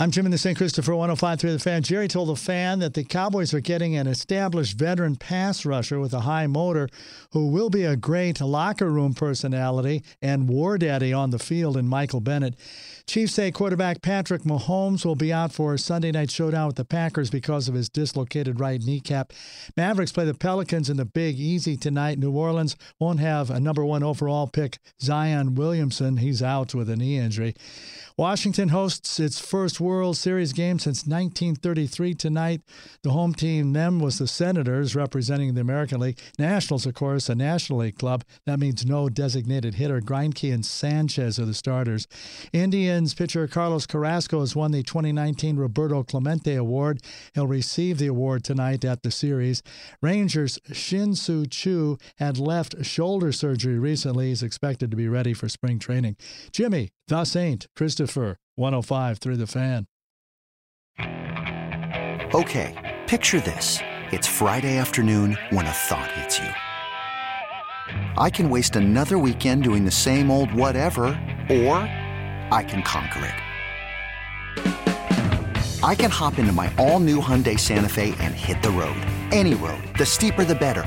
I'm Jim in the St. Christopher 1053 The Fan. Jerry told the fan that the Cowboys are getting an established veteran pass rusher with a high motor who will be a great locker room personality and war daddy on the field in Michael Bennett. Chiefs say quarterback Patrick Mahomes will be out for Sunday night showdown with the Packers because of his dislocated right kneecap. Mavericks play the Pelicans in the Big Easy tonight. New Orleans won't have a number one overall pick, Zion Williamson. He's out with a knee injury. Washington hosts its first World Series game since 1933 tonight. The home team then was the Senators, representing the American League. Nationals, of course, a National League club. That means no designated hitter. Greinke and Sanchez are the starters. Indians pitcher Carlos Carrasco has won the 2019 Roberto Clemente Award. He'll receive the award tonight at the series. Rangers Shin-Soo Choo had left shoulder surgery recently. He's expected to be ready for spring training. Jimmy, the Saint, Christopher, 105 through the fan. Okay, picture this. It's Friday afternoon when a thought hits you. I can waste another weekend doing the same old whatever, or I can conquer it. I can hop into my all new Hyundai Santa Fe and hit the road. Any road. The steeper, the better.